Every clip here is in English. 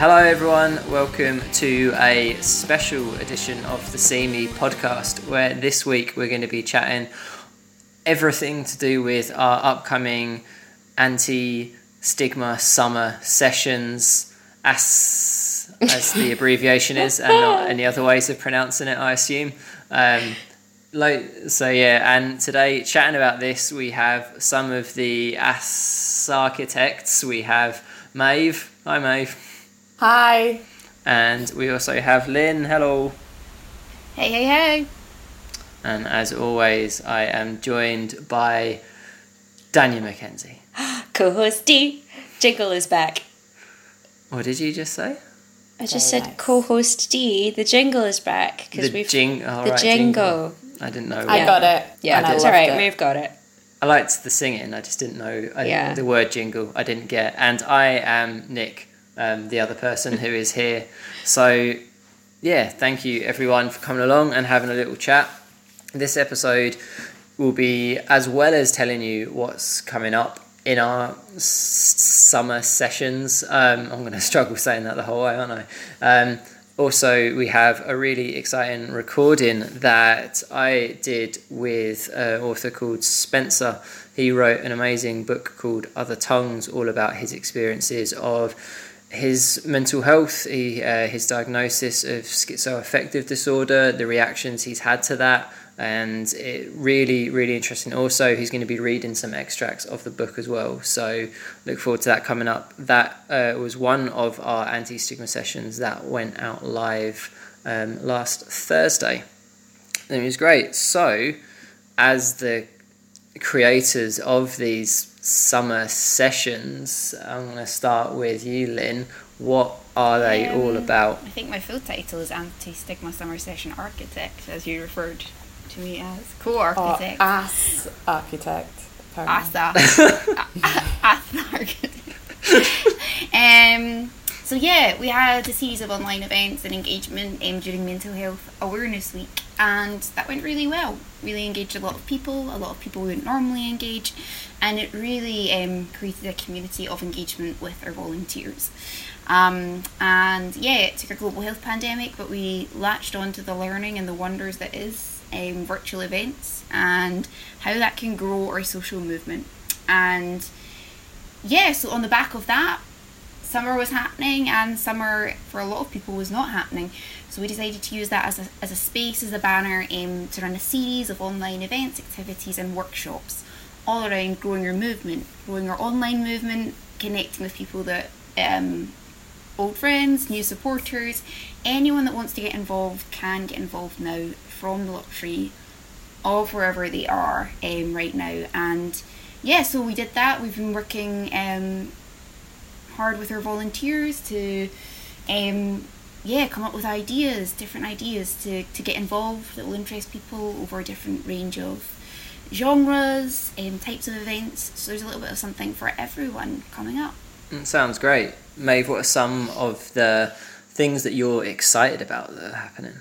Hello, everyone. Welcome to a special edition of the See Me podcast, where this week we're going to be chatting everything to do with our upcoming anti stigma summer sessions, as, as the abbreviation is, and not any other ways of pronouncing it, I assume. Um, like so yeah and today chatting about this we have some of the AS architects we have Maeve hi Maeve Hi. and we also have Lynn hello Hey, hey, hey. and as always I am joined by Daniel McKenzie. Co-host D. Jingle is back. what did you just say I just Very said nice. co-host D. The jingle is back because the we've jing oh, the right, jingle. I didn't know I Yeah. got it. Yeah, and I it's loved all right. it. We've got it. I liked the singing I just didn't know I, Yeah. the word jingle I didn't get and I am Nick um, the other person who is here so yeah, thank you everyone for coming along and having a little chat. This episode will be as well as telling you what's coming up in our s- summer sessions. Um, I'm going to struggle saying that the whole way, aren't I? Um, also, we have a really exciting recording that I did with an author called Spencer. He wrote an amazing book called Other Tongues, all about his experiences of his mental health, he, uh, his diagnosis of schizoaffective disorder, the reactions he's had to that, and it really, really interesting. Also, he's going to be reading some extracts of the book as well. So look forward to that coming up. That uh, was one of our anti-stigma sessions that went out live um, last Thursday. And it was great. So, as the creators of these summer sessions, I'm going to start with you, Lynn. What are they all Um, about? I think my full title is Anti Stigma Summer Session Architect, as you referred to me as co Or architect. ass architect. apparently. Asa. Asa architect. um, so, yeah, we had a series of online events and engagement um, during Mental Health Awareness Week, and that went really well. Really engaged a lot of people, a lot of people wouldn't normally engage, and it really um, created a community of engagement with our volunteers. Um, and yeah, it took a global health pandemic, but we latched onto the learning and the wonders that is um, virtual events and how that can grow our social movement. And yeah, so on the back of that, summer was happening and summer for a lot of people was not happening. So we decided to use that as a, as a space, as a banner um, to run a series of online events, activities, and workshops all around growing our movement, growing our online movement, connecting with people that um, old friends, new supporters, anyone that wants to get involved can get involved now from the luxury of wherever they are um, right now. And yeah, so we did that. We've been working um, hard with our volunteers to um, yeah come up with ideas, different ideas to, to get involved that will interest people over a different range of genres and types of events. So there's a little bit of something for everyone coming up. Mm, Sounds great. Maeve, what are some of the things that you're excited about that are happening?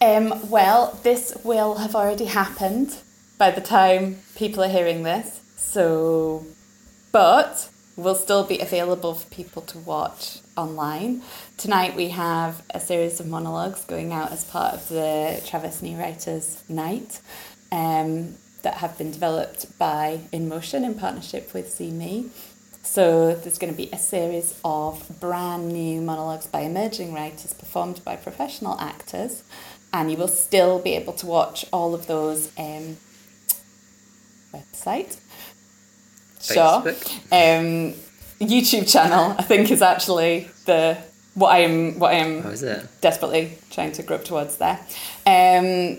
Um, well, this will have already happened by the time people are hearing this. So, but will still be available for people to watch online. Tonight we have a series of monologues going out as part of the Traverse New Writers Night um, that have been developed by InMotion in partnership with See Me. So there's going to be a series of brand new monologues by emerging writers performed by professional actors, and you will still be able to watch all of those um, website. Sure. Um, YouTube channel, I think, is actually the what I am what I am Oh, is it? desperately trying to grope towards there. Um,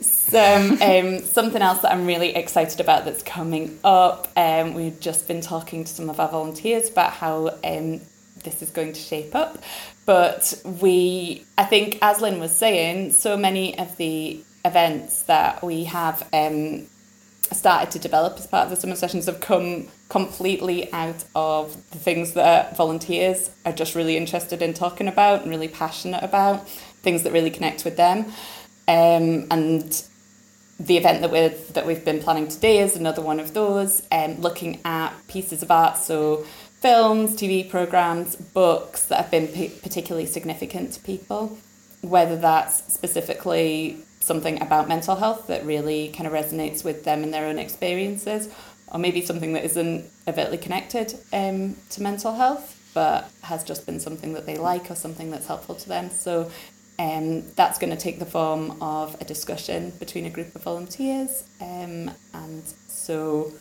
some um, something else that I'm really excited about that's coming up. Um, we've just been talking to some of our volunteers about how um, this is going to shape up, but we, I think, as Lynn was saying, so many of the events that we have um, started to develop as part of the summer sessions have come completely out of the things that volunteers are just really interested in talking about and really passionate about, things that really connect with them. Um, and the event that we're that we've been planning today is another one of those, um, looking at pieces of art. So films, TV programs, books that have been p- particularly significant to people, whether that's specifically something about mental health that really kind of resonates with them and their own experiences, or maybe something that isn't overtly connected um, to mental health, but has just been something that they like or something that's helpful to them. So um, that's going to take the form of a discussion between a group of volunteers, um, and so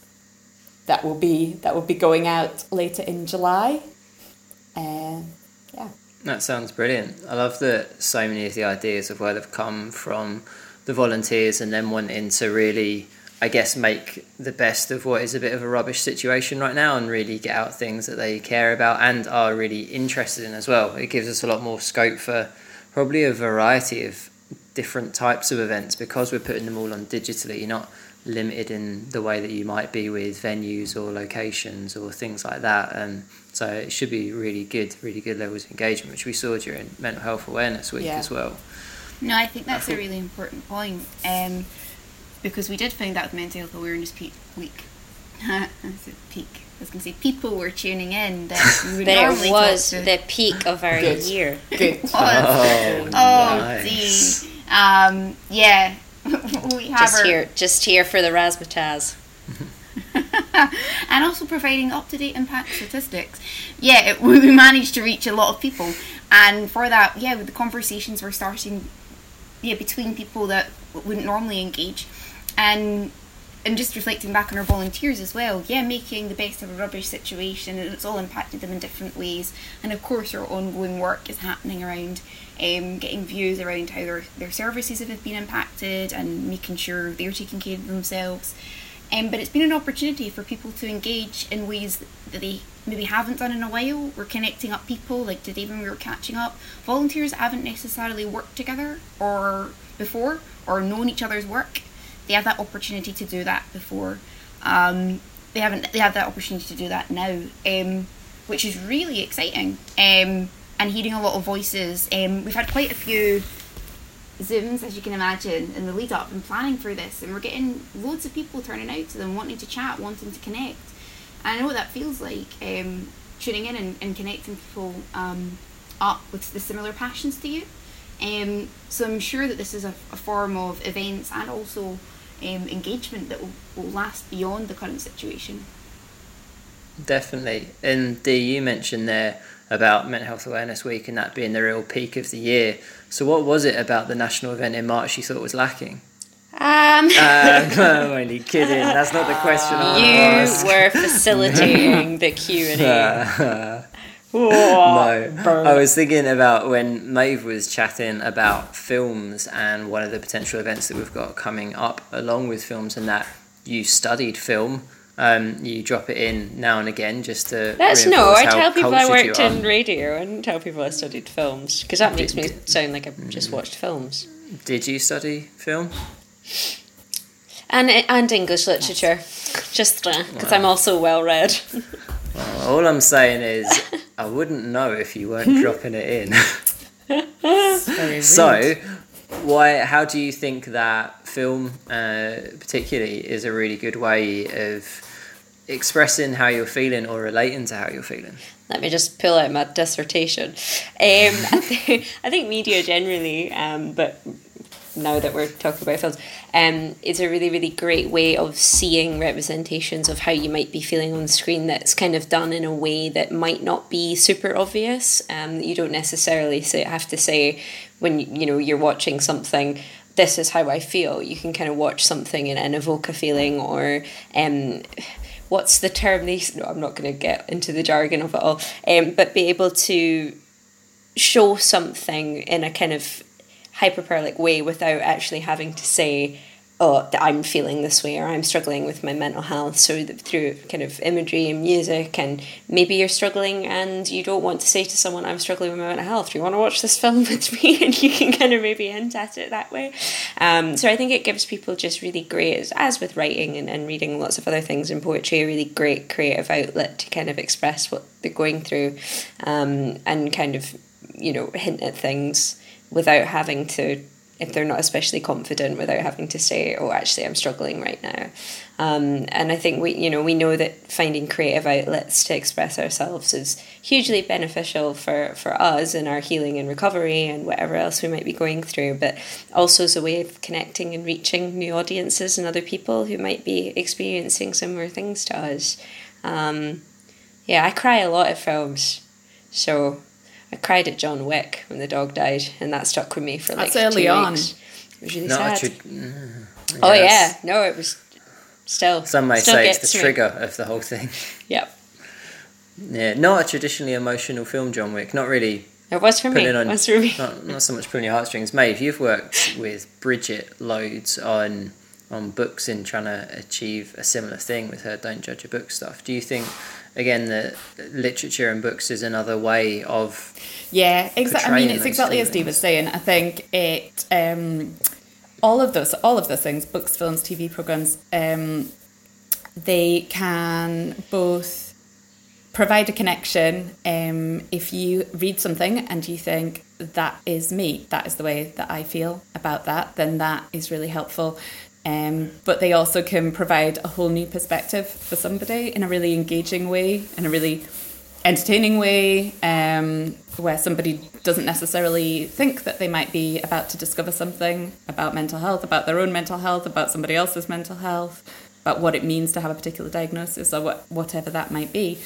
that will be that will be going out later in July. Uh, yeah. That sounds brilliant. I love that so many of the ideas of where they've come from the volunteers and then wanting to really, I guess, make the best of what is a bit of a rubbish situation right now and really get out things that they care about and are really interested in as well. It gives us a lot more scope for probably a variety of different types of events because we're putting them all on digitally. You're not limited in the way that you might be with venues or locations or things like that. And so it should be really good, really good levels of engagement, which we saw during Mental Health Awareness Week Yeah. as well. No, I think that's a think- really important point um, because we did find out with Mental Health Awareness Pe- Week. I said peak. I was going to say people were tuning in that we would There was to. the peak of our Good. year. Good. was. Oh, Oh, nice. Dean. Um, yeah. we have Just our, here, just here for the razzmatazz. and also providing up to date impact statistics. Yeah, it, we managed to reach a lot of people, and for that, yeah, the conversations we're starting, yeah, between people that wouldn't normally engage, and and just reflecting back on our volunteers as well. Yeah, making the best of a rubbish situation, and it's all impacted them in different ways. And of course, our ongoing work is happening around um, getting views around how their, their services have been impacted and making sure they're taking care of themselves. Um, but it's been an opportunity for people to engage in ways that they maybe haven't done in a while. We're connecting up people, like today when we were catching up. Volunteers haven't necessarily worked together or before or known each other's work. They have that opportunity to do that before. Um, they haven't. They have that opportunity to do that now, um, which is really exciting. Um, and hearing a lot of voices. Um, we've had quite a few Zooms, as you can imagine, in the lead up and planning for this, and we're getting loads of people turning out to them, wanting to chat, wanting to connect. And I know what that feels like, um, tuning in and, and connecting people um, up with the similar passions to you. Um, so I'm sure that this is a, a form of events and also um, engagement that will, will last beyond the current situation. Definitely. And Dee, you mentioned there about Mental Health Awareness Week and that being the real peak of the year. So, what was it about the national event in March you thought was lacking? Um, Um, I'm only kidding. That's not the question I you were facilitating the Q and A. no, I was thinking about when Maeve was chatting about films and one of the potential events that we've got coming up along with films and that you studied film. Um, you drop it in now and again just to. That's no. I tell people I worked in radio. I didn't tell people I studied films because that makes me sound like I've just watched films Did you study film? and and English literature. Just because I'm also well read. Well, all I'm saying is I wouldn't know if you weren't dropping it in. So, why? How do you think that film, uh, particularly, is a really good way of expressing how you're feeling or relating to how you're feeling? Let me just pull out my dissertation. Um, I, think, I think media generally, um, but now that we're talking about films, um, is a really, really great way of seeing representations of how you might be feeling on screen that's kind of done in a way that might not be super obvious. Um, you don't necessarily say, have to say when you know you're watching something this is how I feel. You can kind of watch something and, and evoke a feeling or um, what's the term these no i'm not going to get into the jargon of it all um, but be able to show something in a kind of hyperbolic way without actually having to say oh i'm feeling this way or i'm struggling with my mental health. So through kind of imagery and music and maybe you're struggling and you don't want to say to someone i'm struggling with my mental health. Do you want to watch this film with me? And you can kind of maybe hint at it that way. Um, so i think it gives people just really great as, as with writing and, and reading lots of other things in poetry a really great creative outlet to kind of express what they're going through um, and kind of you know hint at things without having to if they're not especially confident without having to say, "Oh, actually, I'm struggling right now." Um, and I think we, you know, we know that finding creative outlets to express ourselves is hugely beneficial for for us in our healing and recovery and whatever else we might be going through. But also as a way of connecting and reaching new audiences and other people who might be experiencing similar things to us. Um, yeah, I cry a lot at films, so I cried at John Wick when the dog died, and that stuck with me for like That's early two on. weeks. It was really Not sad. a tra- mm, oh yes. yeah, no, it was still. Some may still say it's gets the me. trigger of the whole thing. Yep, Yeah, not a traditionally emotional film, John Wick. Not really it was for me. It on, was for me. not, not so much pulling your heartstrings. Maeve, you've worked with Bridget loads on on books and trying to achieve a similar thing with her don't judge a book stuff. Do you think, again, the literature and books is another way of Yeah, exactly. I mean, it's exactly as Dee was saying. I think it, um, all of those, all of those things, books, films, TV programs, um, they can both provide a connection. Um, if you read something and you think that is me, that is the way that I feel about that, then that is really helpful. Um, but they also can provide a whole new perspective for somebody in a really engaging way, in a really entertaining way, um, where somebody doesn't necessarily think that they might be about to discover something about mental health, about their own mental health, about somebody else's mental health, about what it means to have a particular diagnosis or what, whatever that might be.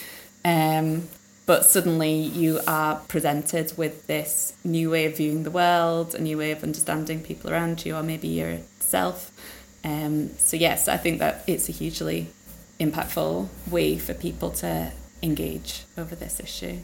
Um, but suddenly you are presented with this new way of viewing the world, a new way of understanding people around you, or maybe yourself. Um, so, yes, I think that it's a hugely impactful way for people to engage over this issue.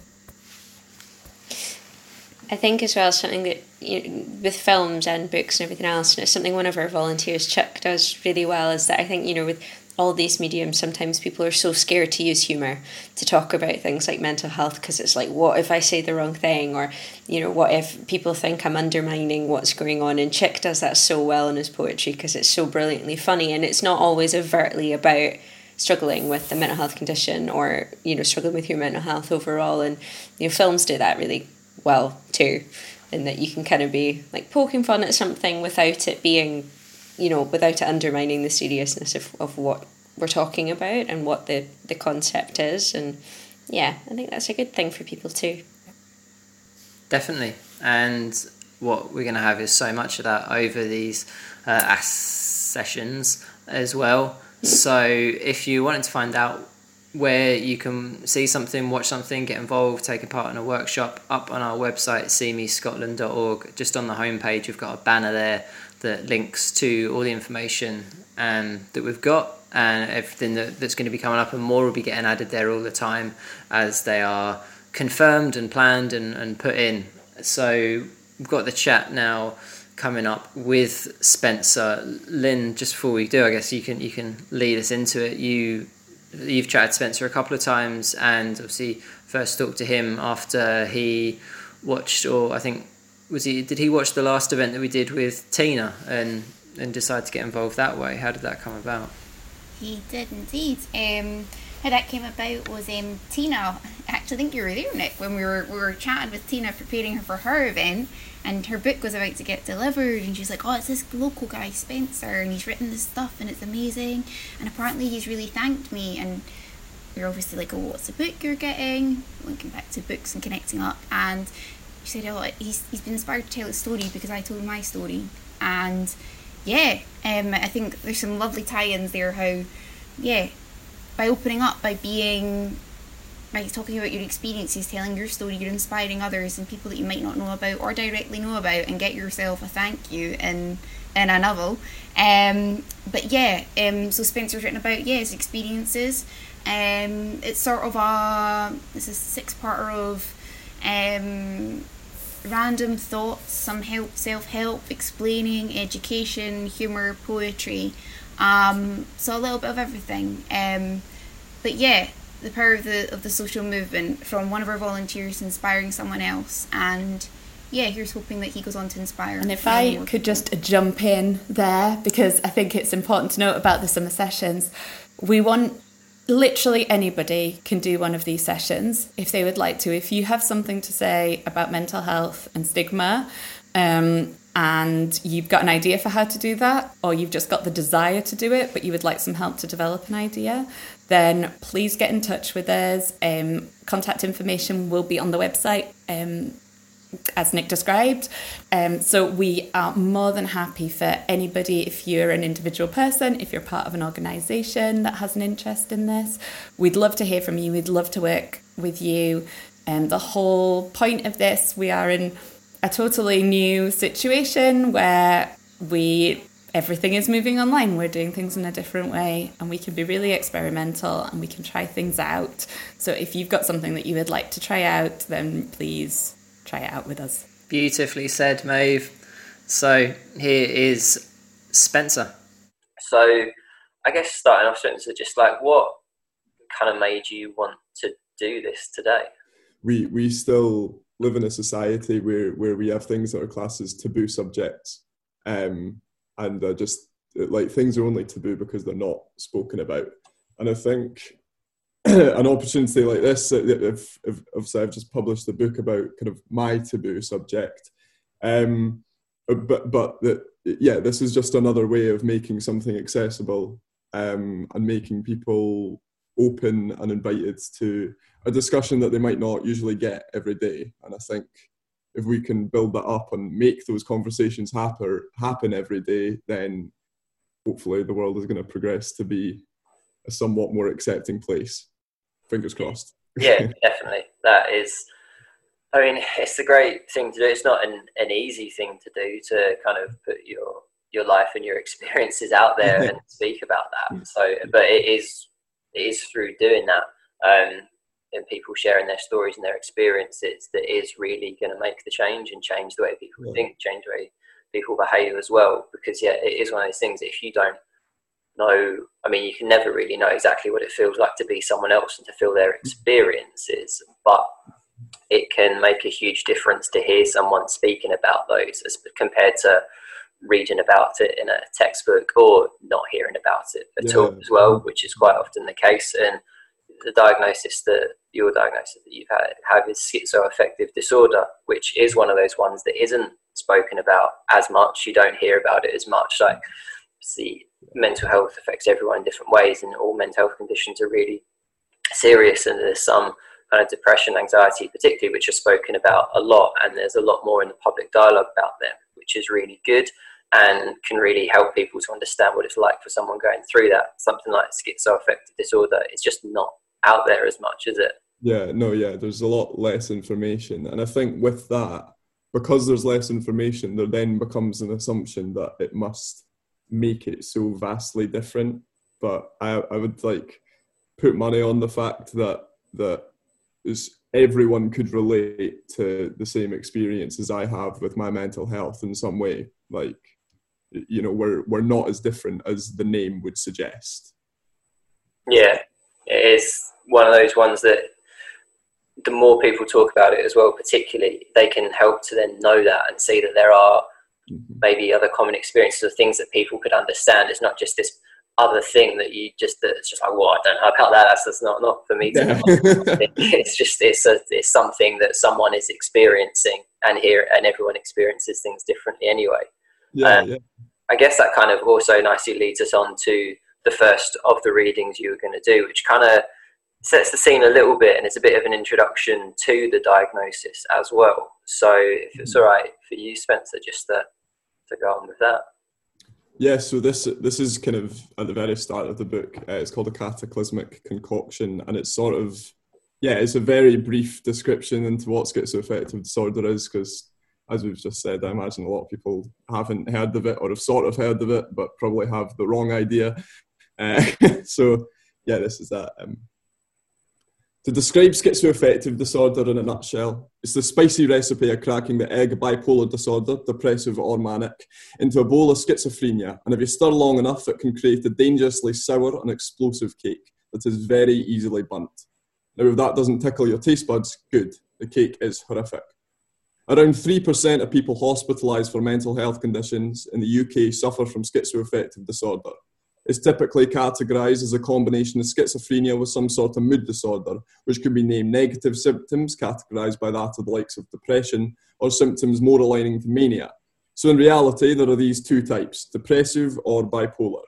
I think as well something that you know, with films and books and everything else, and it's something one of our volunteers, Chuck, does really well. Is that I think you know with all these mediums, sometimes people are so scared to use humor to talk about things like mental health because it's like, what if I say the wrong thing, or you know, what if people think I'm undermining what's going on? And Chick does that so well in his poetry because it's so brilliantly funny, and it's not always overtly about struggling with the mental health condition or you know struggling with your mental health overall. And you know films do that really well too in that you can kind of be like poking fun at something without it being you know without it undermining the seriousness of, of what we're talking about and what the the concept is and yeah i think that's a good thing for people too Definitely. And what we're going to have is so much of that over these uh, AS sessions as well. So if you wanted to find out where you can see something, watch something, get involved, take a part in a workshop, up on our website, seemescotland.org, just on the homepage, we've got a banner there that links to all the information um, that we've got and everything that, that's going to be coming up, and more will be getting added there all the time as they are confirmed and planned and, and put in. So we've got the chat now coming up with Spencer. Lynn, just before we do, I guess you can you can lead us into it. You you've chatted Spencer a couple of times and obviously first talked to him after he watched or I think was he did he watch the last event that we did with Tina and and decide to get involved that way? How did that come about? He did indeed. Um, how that came about was um, Tina. Actually, I think you were there, Nick, when we were we were chatting with Tina, preparing her for her event, and her book was about to get delivered, and she's like, "Oh, it's this local guy Spencer, and he's written this stuff, and it's amazing, and apparently he's really thanked me." And we are obviously like, "Oh, what's the book you're getting?" Linking back to books and connecting up, and she said, "Oh, he's he's been inspired to tell his story because I told my story," and yeah, um, I think there's some lovely tie-ins there. How, yeah, by opening up, by being, by talking about your experiences, telling your story, you're inspiring others and people that you might not know about or directly know about, and get yourself a thank you in in a novel. Um, but yeah, um, so Spencer's written about yeah his experiences. Um, it's sort of a this is six parter of um random thoughts, some help, self help, explaining, education, humour, poetry. Um, so a little bit of everything. Um, but yeah, the power of the of the social movement from one of our volunteers inspiring someone else, and yeah, here's hoping that he goes on to inspire. And if I could people. just jump in there, because I think it's important to note about the summer sessions, we want literally anybody can do one of these sessions if they would like to. If you have something to say about mental health and stigma, um, and you've got an idea for how to do that, or you've just got the desire to do it, but you would like some help to develop an idea, then please get in touch with us. Um, contact information will be on the website. Um, as Nick described. Um, so we are more than happy for anybody, if you're an individual person, if you're part of an organisation that has an interest in this, we'd love to hear from you. We'd love to work with you. And um, the whole point of this, we are in a totally new situation where we everything is moving online. We're doing things in a different way and we can be really experimental and we can try things out. So if you've got something that you would like to try out, then please try it out with us. Beautifully said, Maeve. So here is Spencer. So I guess starting off, Spencer, just like what kind of made you want to do this today? We we still live in a society where where we have things that are classed as taboo subjects. Um, and uh, just like things are only taboo because they're not spoken about. And I think an opportunity like this, if I've just published a book about kind of my taboo subject, um, but but that yeah, this is just another way of making something accessible um, and making people open and invited to a discussion that they might not usually get every day. And I think if we can build that up and make those conversations happen happen every day, then hopefully the world is going to progress to be a somewhat more accepting place. Fingers crossed. yeah, definitely. That is. I mean, it's a great thing to do. It's not an, an easy thing to do to kind of put your your life and your experiences out there and speak about that. So, but it is it is through doing that um, and people sharing their stories and their experiences that is really going to make the change and change the way people yeah. think, change the way people behave as well. Because yeah, it is one of those things. If you don't know, I mean, you can never really know exactly what it feels like to be someone else and to feel their experiences, but it can make a huge difference to hear someone speaking about those as compared to reading about it in a textbook or not hearing about it at yeah. all as well, which is quite often the case. And the diagnosis that your diagnosis that you've had have is schizoaffective disorder, which is one of those ones that isn't spoken about as much. You don't hear about it as much. Like, see, mental health affects everyone in different ways, and all mental health conditions are really serious. And there's some kind of depression, anxiety, particularly, which are spoken about a lot, and there's a lot more in the public dialogue about them, which is really good and can really help people to understand what it's like for someone going through that. Something like schizoaffective disorder is just not out there as much, is it? Yeah, no, yeah, there's a lot less information. And I think with that, because there's less information, there then becomes an assumption that it must make it so vastly different. But I, I would like put money on the fact that that is everyone could relate to the same experience as I have with my mental health in some way. Like, you know, we're we're not as different as the name would suggest. Yeah, it is one of those ones that the more people talk about it as well, particularly, they can help to then know that and see that there are mm-hmm. maybe other common experiences or things that people could understand. It's not just this other thing that you just that's just like, well, I don't know about that. That's, that's not not for me to. It's just it's a, it's something that someone is experiencing, and here and everyone experiences things differently anyway. Yeah, um, yeah. I guess that kind of also nicely leads us on to the first of the readings you were going to do, which kind of sets the scene a little bit and it's a bit of an introduction to the diagnosis as well. So, if it's mm-hmm. all right for you, Spencer, just to, to go on with that. Yeah, so this this is kind of at the very start of the book. Uh, it's called a cataclysmic concoction, and it's sort of yeah, it's a very brief description into what schizoaffective disorder is, because as we've just said, I imagine a lot of people haven't heard of it or have sort of heard of it, but probably have the wrong idea. Uh, so yeah, this is that. Um, to describe schizoaffective disorder in a nutshell, it's the spicy recipe of cracking the egg bipolar disorder, depressive or manic, into a bowl of schizophrenia, and if you stir long enough, it can create a dangerously sour and explosive cake that is very easily burnt. Now, if that doesn't tickle your taste buds, good. The cake is horrific. Around 3% of people hospitalised for mental health conditions in the UK suffer from schizoaffective disorder, is typically categorized as a combination of schizophrenia with some sort of mood disorder, which could be named negative symptoms, categorized by that of the likes of depression, or symptoms more aligning to mania. So in reality, there are these two types, depressive or bipolar.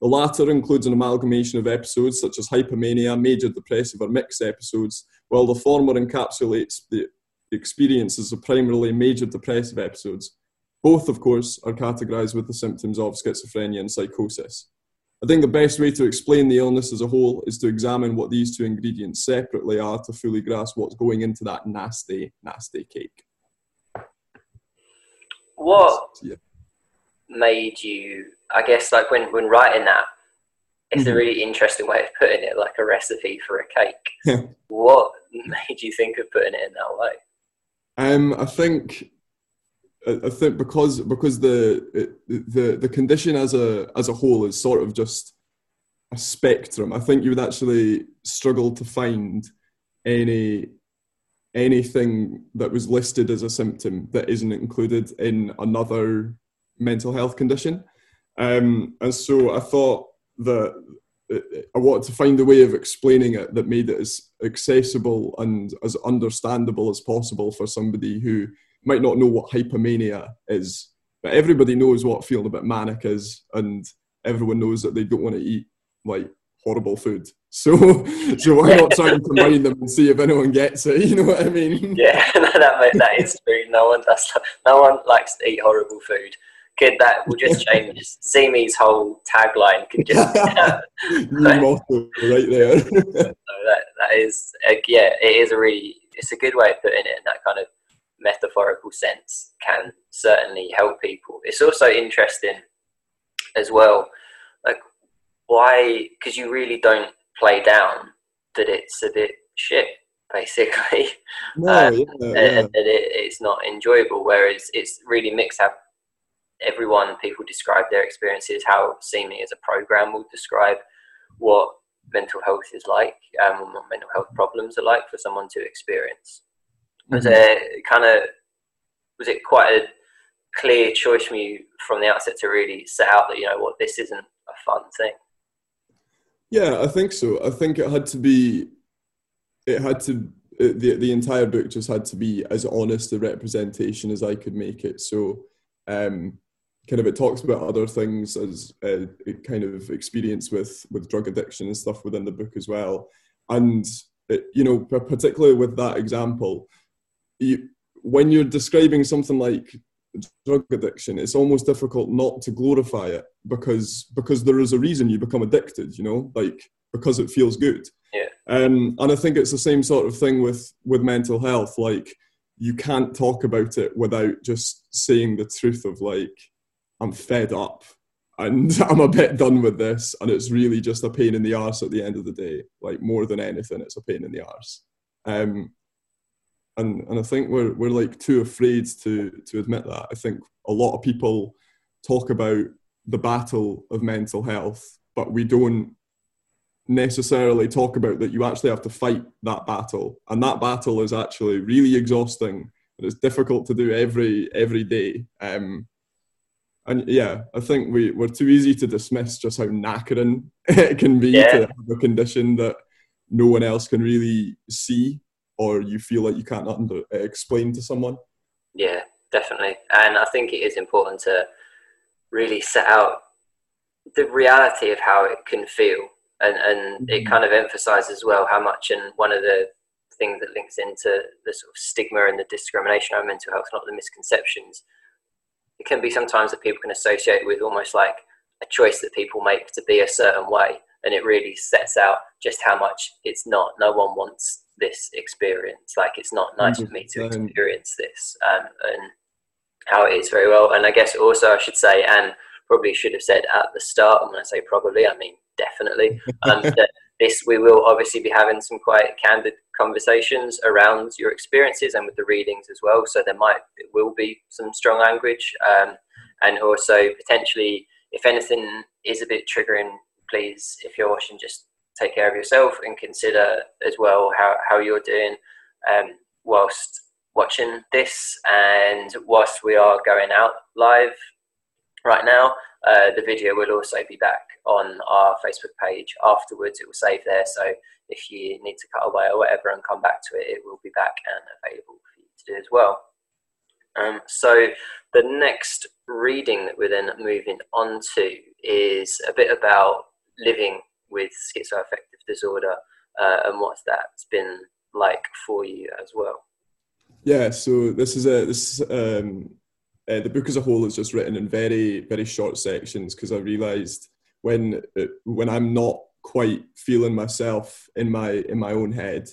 The latter includes an amalgamation of episodes such as hypomania, major depressive or mixed episodes, while the former encapsulates the experiences of primarily major depressive episodes. Both, of course, are categorized with the symptoms of schizophrenia and psychosis. I think the best way to explain the illness as a whole is to examine what these two ingredients separately are to fully grasp what's going into that nasty, nasty cake. What yeah. made you, I guess, like when, when writing that, it's mm-hmm. a really interesting way of putting it, like a recipe for a cake. what made you think of putting it in that way? Um, I think I think because because the the the condition as a as a whole is sort of just a spectrum. I think you would actually struggle to find any anything that was listed as a symptom that isn't included in another mental health condition. Um, and so I thought that I wanted to find a way of explaining it that made it as accessible and as understandable as possible for somebody who might not know what hypomania is, but everybody knows what feeling a bit manic is, and everyone knows that they don't want to eat like horrible food. So, so why not try and combine them and see if anyone gets it? You know what I mean? Yeah, that that is true. No one does. No one likes to eat horrible food. Could that will just change? See Me's whole tagline could just uh, motto right there. so that that is uh, yeah, it is a really it's a good way of putting it in that kind of metaphorical sense can certainly help people. It's also interesting as well, like why? Because you really don't play down that it's a bit shit, basically, no, um, yeah, yeah. and that it, it's not enjoyable. Whereas it's really mixed. up. everyone, people describe their experiences. How See Me as a program will describe what mental health is like, um, what mental health problems are like for someone to experience was mm-hmm. it kind of was it quite a clear choice from you from the outset to really set out that you know what this isn't a fun thing? Yeah i think so. I think it had to be it had to the the entire book just had to be as honest a representation as i could make it. So um kind of it talks about other things as a, a kind of experience with with drug addiction and stuff within the book as well. And it, you know particularly with that example you, when you're describing something like drug addiction, it's almost difficult not to glorify it because because there is a reason you become addicted. You know, like because it feels good. Yeah. Um, and I think it's the same sort of thing with with mental health. Like you can't talk about it without just saying the truth of like I'm fed up and I'm a bit done with this, and it's really just a pain in the arse at the end of the day. Like more than anything, it's a pain in the arse. Um, and and I think we're we're like too afraid to to admit that. I think a lot of people talk about the battle of mental health, but we don't necessarily talk about that you actually have to fight that battle, and that battle is actually really exhausting and it's difficult to do every every day. Um, and yeah, I think we we're too easy to dismiss just how knackering it can be yeah. to have a condition that no one else can really see or you feel like you can't under, uh, explain to someone? Yeah, definitely. And I think it is important to really set out the reality of how it can feel. And, and mm-hmm. it kind of emphasizes as well how much, and one of the things that links into the sort of stigma and the discrimination around mental health, not the misconceptions, it can be sometimes that people can associate with almost like a choice that people make to be a certain way. And it really sets out just how much it's not. No one wants this experience. Like it's not nice for me to experience this, um, and how it is very well. And I guess also I should say, and probably should have said at the start. And when I say probably, I mean definitely. Um, that this we will obviously be having some quite candid conversations around your experiences and with the readings as well. So there might it will be some strong language, um, and also potentially, if anything is a bit triggering, please, if you're watching, just take care of yourself and consider as well how, how you're doing um, whilst watching this and whilst we are going out live right now. Uh, the video will also be back on our facebook page afterwards. It will save there. So if you need to cut away or whatever and come back to it it will be back and available for you to do as well. Um, so the next reading that we're then moving on to is a bit about living with schizoaffective disorder uh, and what's that's been like for you as well. Yeah, so this is a this um, uh, the book as a whole is just written in very very short sections because I realised when uh, when I'm not quite feeling myself in my in my own head,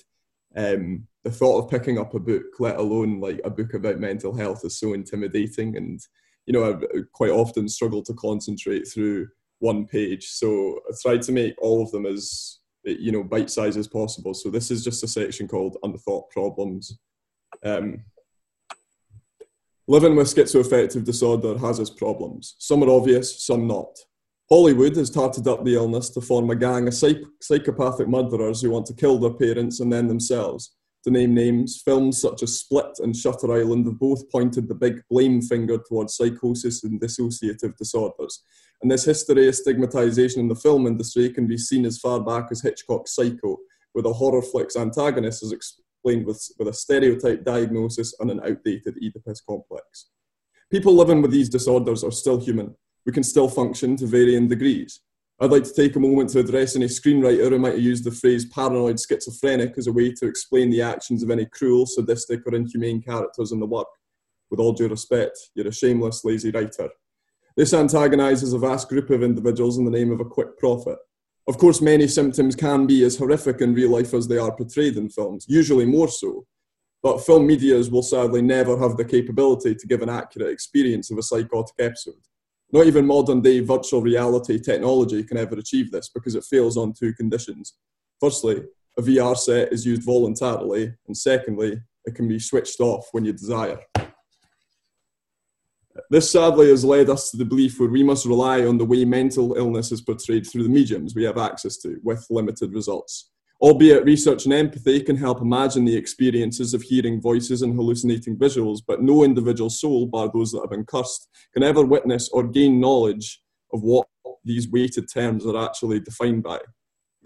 um, the thought of picking up a book, let alone like a book about mental health, is so intimidating. And you know, I quite often struggle to concentrate through one page. So I tried to make all of them as you know bite size as possible. So this is just a section called Unthought Problems. Um, living with schizoaffective disorder has its problems. Some are obvious, some not. Hollywood has tarted up the illness to form a gang of psych- psychopathic murderers who want to kill their parents and then themselves. To name names, films such as Split and Shutter Island have both pointed the big blame finger towards psychosis and dissociative disorders. And this history of stigmatization in the film industry can be seen as far back as Hitchcock's Psycho, where the horror flick's antagonist is explained with, with a stereotype diagnosis and an outdated Oedipus complex. People living with these disorders are still human we can still function to varying degrees. I'd like to take a moment to address any screenwriter who might have used the phrase paranoid schizophrenic as a way to explain the actions of any cruel, sadistic, or inhumane characters in the work. With all due respect, you're a shameless, lazy writer. This antagonises a vast group of individuals in the name of a quick profit. Of course, many symptoms can be as horrific in real life as they are portrayed in films, usually more so. But film medias will sadly never have the capability to give an accurate experience of a psychotic episode. Not even modern day virtual reality technology can ever achieve this because it fails on two conditions. Firstly, a VR set is used voluntarily, and secondly, it can be switched off when you desire. This sadly has led us to the belief where we must rely on the way mental illness is portrayed through the mediums we have access to, with limited results. Albeit research and empathy can help imagine the experiences of hearing voices and hallucinating visuals, but no individual soul, bar those that have been cursed, can ever witness or gain knowledge of what these weighted terms are actually defined by.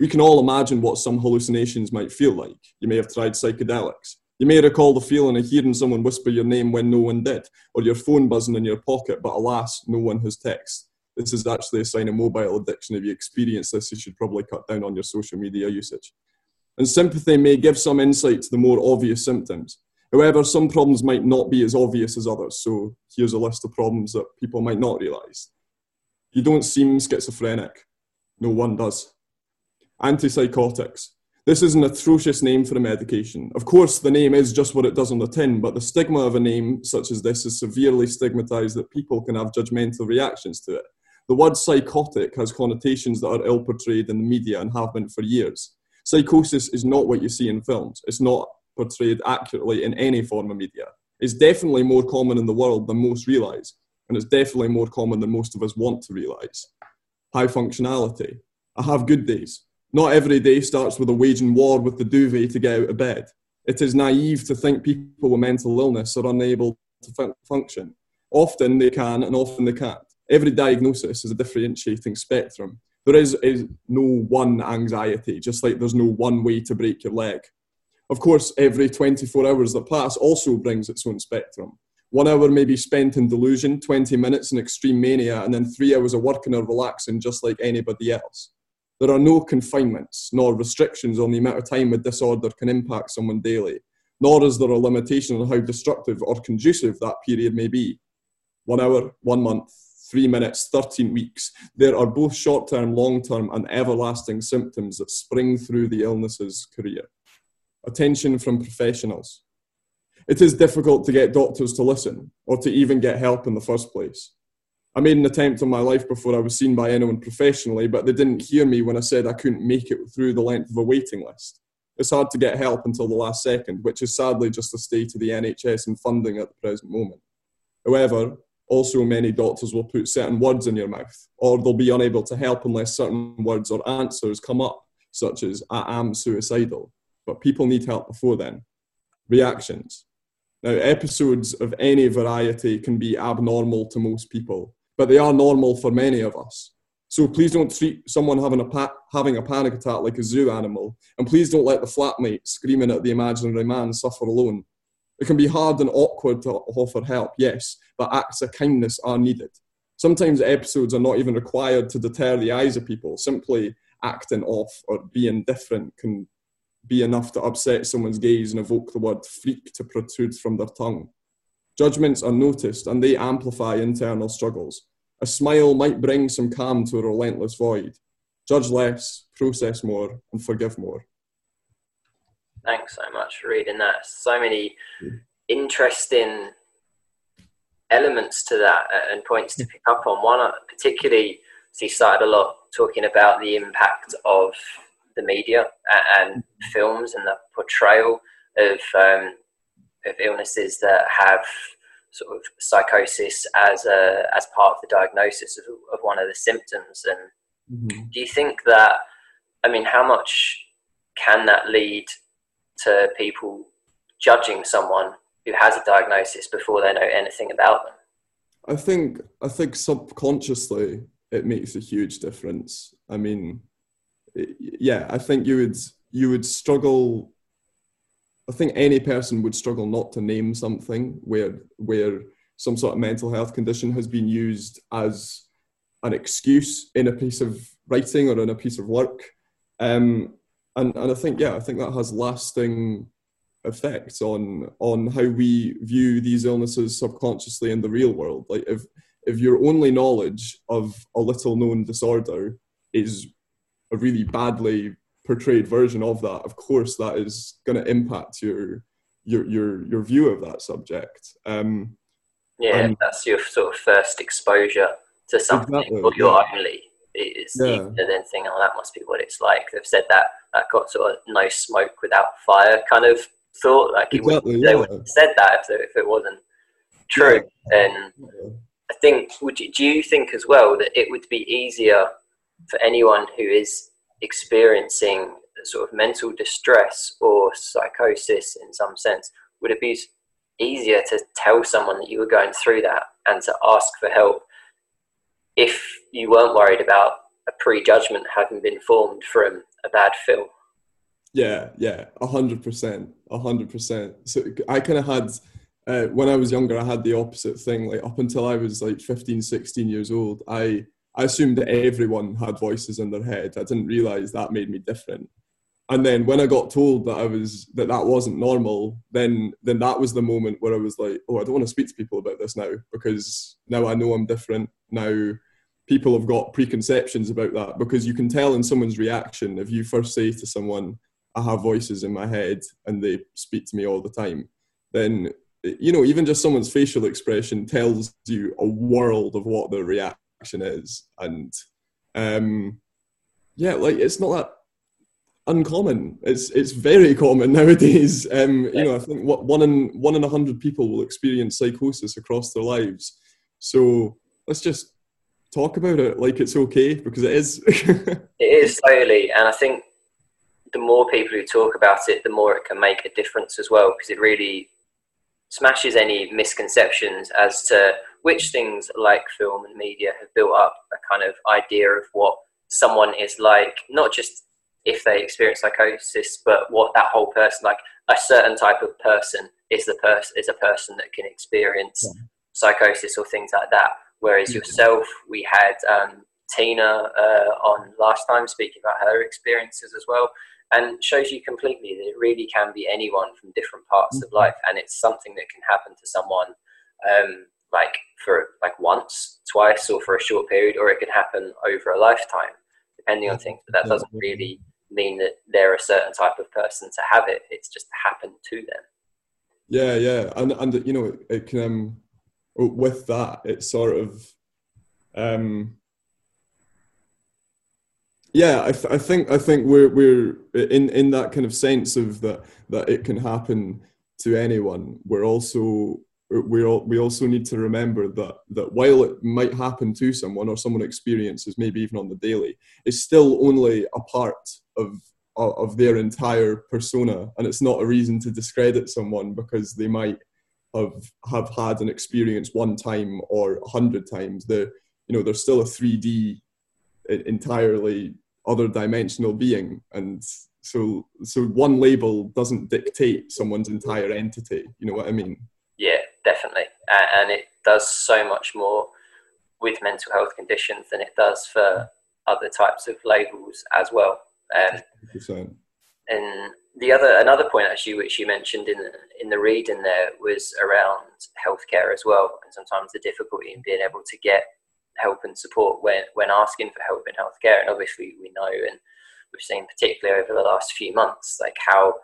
We can all imagine what some hallucinations might feel like. You may have tried psychedelics. You may recall the feeling of hearing someone whisper your name when no one did, or your phone buzzing in your pocket, but alas, no one has text. This is actually a sign of mobile addiction. If you experience this, you should probably cut down on your social media usage. And sympathy may give some insight to the more obvious symptoms. However, some problems might not be as obvious as others. So here's a list of problems that people might not realise. You don't seem schizophrenic. No one does. Antipsychotics. This is an atrocious name for a medication. Of course, the name is just what it does on the tin, but the stigma of a name such as this is severely stigmatized that people can have judgmental reactions to it. The word psychotic has connotations that are ill portrayed in the media and have been for years. Psychosis is not what you see in films. It's not portrayed accurately in any form of media. It's definitely more common in the world than most realise, and it's definitely more common than most of us want to realise. High functionality. I have good days. Not every day starts with a waging war with the duvet to get out of bed. It is naive to think people with mental illness are unable to fun- function. Often they can, and often they can't. Every diagnosis is a differentiating spectrum. There is, is no one anxiety, just like there's no one way to break your leg. Of course, every 24 hours that pass also brings its own spectrum. One hour may be spent in delusion, 20 minutes in extreme mania, and then three hours of working or relaxing just like anybody else. There are no confinements nor restrictions on the amount of time a disorder can impact someone daily, nor is there a limitation on how destructive or conducive that period may be. One hour, one month, three minutes, 13 weeks. There are both short term, long term, and everlasting symptoms that spring through the illness's career. Attention from professionals. It is difficult to get doctors to listen or to even get help in the first place. I made an attempt on my life before I was seen by anyone professionally, but they didn't hear me when I said I couldn't make it through the length of a waiting list. It's hard to get help until the last second, which is sadly just the state of the NHS and funding at the present moment. However, also many doctors will put certain words in your mouth, or they'll be unable to help unless certain words or answers come up, such as, I am suicidal. But people need help before then. Reactions. Now, episodes of any variety can be abnormal to most people, but they are normal for many of us. So please don't treat someone having a, pa- having a panic attack like a zoo animal, and please don't let the flatmate screaming at the imaginary man suffer alone. It can be hard and awkward to offer help, yes, but acts of kindness are needed. Sometimes episodes are not even required to deter the eyes of people. Simply acting off or being different can be enough to upset someone's gaze and evoke the word freak to protrude from their tongue. Judgments are noticed and they amplify internal struggles. A smile might bring some calm to a relentless void. Judge less, process more, and forgive more. Thanks so much for reading that. So many interesting elements to that and points to pick up on. One, uh, particularly, you started a lot talking about the impact of the media and films and the portrayal of um, of illnesses that have sort of psychosis as a as part of the diagnosis of, of one of the symptoms. And mm-hmm. do you think that? I mean, how much can that lead to people judging someone who has a diagnosis before they know anything about them? I think I think subconsciously it makes a huge difference. I mean, it, yeah, I think you would you would struggle. I think any person would struggle not to name something where where some sort of mental health condition has been used as an excuse in a piece of writing or in a piece of work. Um, and, and I think, yeah, I think that has lasting effects on on how we view these illnesses subconsciously in the real world. Like if if your only knowledge of a little known disorder is a really badly portrayed version of that, of course that is going to impact your your your your view of that subject. Um, yeah, that's your sort of first exposure to something, exactly, or your yeah. only. Is yeah. and then thinking, oh, that must be what it's like. They've said that that got sort of no smoke without fire kind of thought. Like exactly, would, yeah. they would have said that if, if it wasn't true. And I think, would you, do you think as well that it would be easier for anyone who is experiencing sort of mental distress or psychosis in some sense? Would it be easier to tell someone that you were going through that and to ask for help if you weren't worried about a prejudgment having been formed from a bad film? Yeah, yeah, a hundred percent, a hundred percent. So I kind of had, uh, when I was younger, I had the opposite thing. Like up until I was like 15, 16 years old, I I assumed that everyone had voices in their head. I didn't realize that made me different. And then when I got told that I was that that wasn't normal, then then that was the moment where I was like, oh, I don't want to speak to people about this now because now I know I'm different. Now people have got preconceptions about that because you can tell in someone's reaction if you first say to someone, I have voices in my head and they speak to me all the time, then you know even just someone's facial expression tells you a world of what their reaction is, and um, yeah, like it's not that uncommon. It's it's very common nowadays. Um, you know, I think what one in one in a hundred people will experience psychosis across their lives. So let's just talk about it like it's okay because it is. it is totally, and I think the more people who talk about it, the more it can make a difference as well, because it really smashes any misconceptions as to which things like film and media have built up a kind of idea of what someone is like, not just if they experience psychosis, but what that whole person, like a certain type of person, is the person is a person that can experience yeah. psychosis or things like that. Whereas yourself, we had um, Tina uh, on last time speaking about her experiences as well and shows you completely that it really can be anyone from different parts mm-hmm. of life and it's something that can happen to someone um, like for like once twice or for a short period or it can happen over a lifetime depending on things but that doesn't really mean that they're a certain type of person to have it it's just happened to them. Yeah yeah and and you know it can um with that it's sort of um yeah, I, th- I think I think we're we're in in that kind of sense of that that it can happen to anyone. We're also we all, we also need to remember that that while it might happen to someone or someone experiences maybe even on the daily, it's still only a part of of their entire persona, and it's not a reason to discredit someone because they might have have had an experience one time or a hundred times. The you know there's still a 3D entirely other dimensional being. And so so one label doesn't dictate someone's entire entity you know what i mean? Yeah definitely. And it does so much more with mental health conditions than it does for other types of labels as well. Um, and the other another point actually which you mentioned in the, in the reading there was around healthcare as well and sometimes the difficulty in being able to get help and support when when asking for help in healthcare. And obviously we know and we've seen particularly over the last few months like how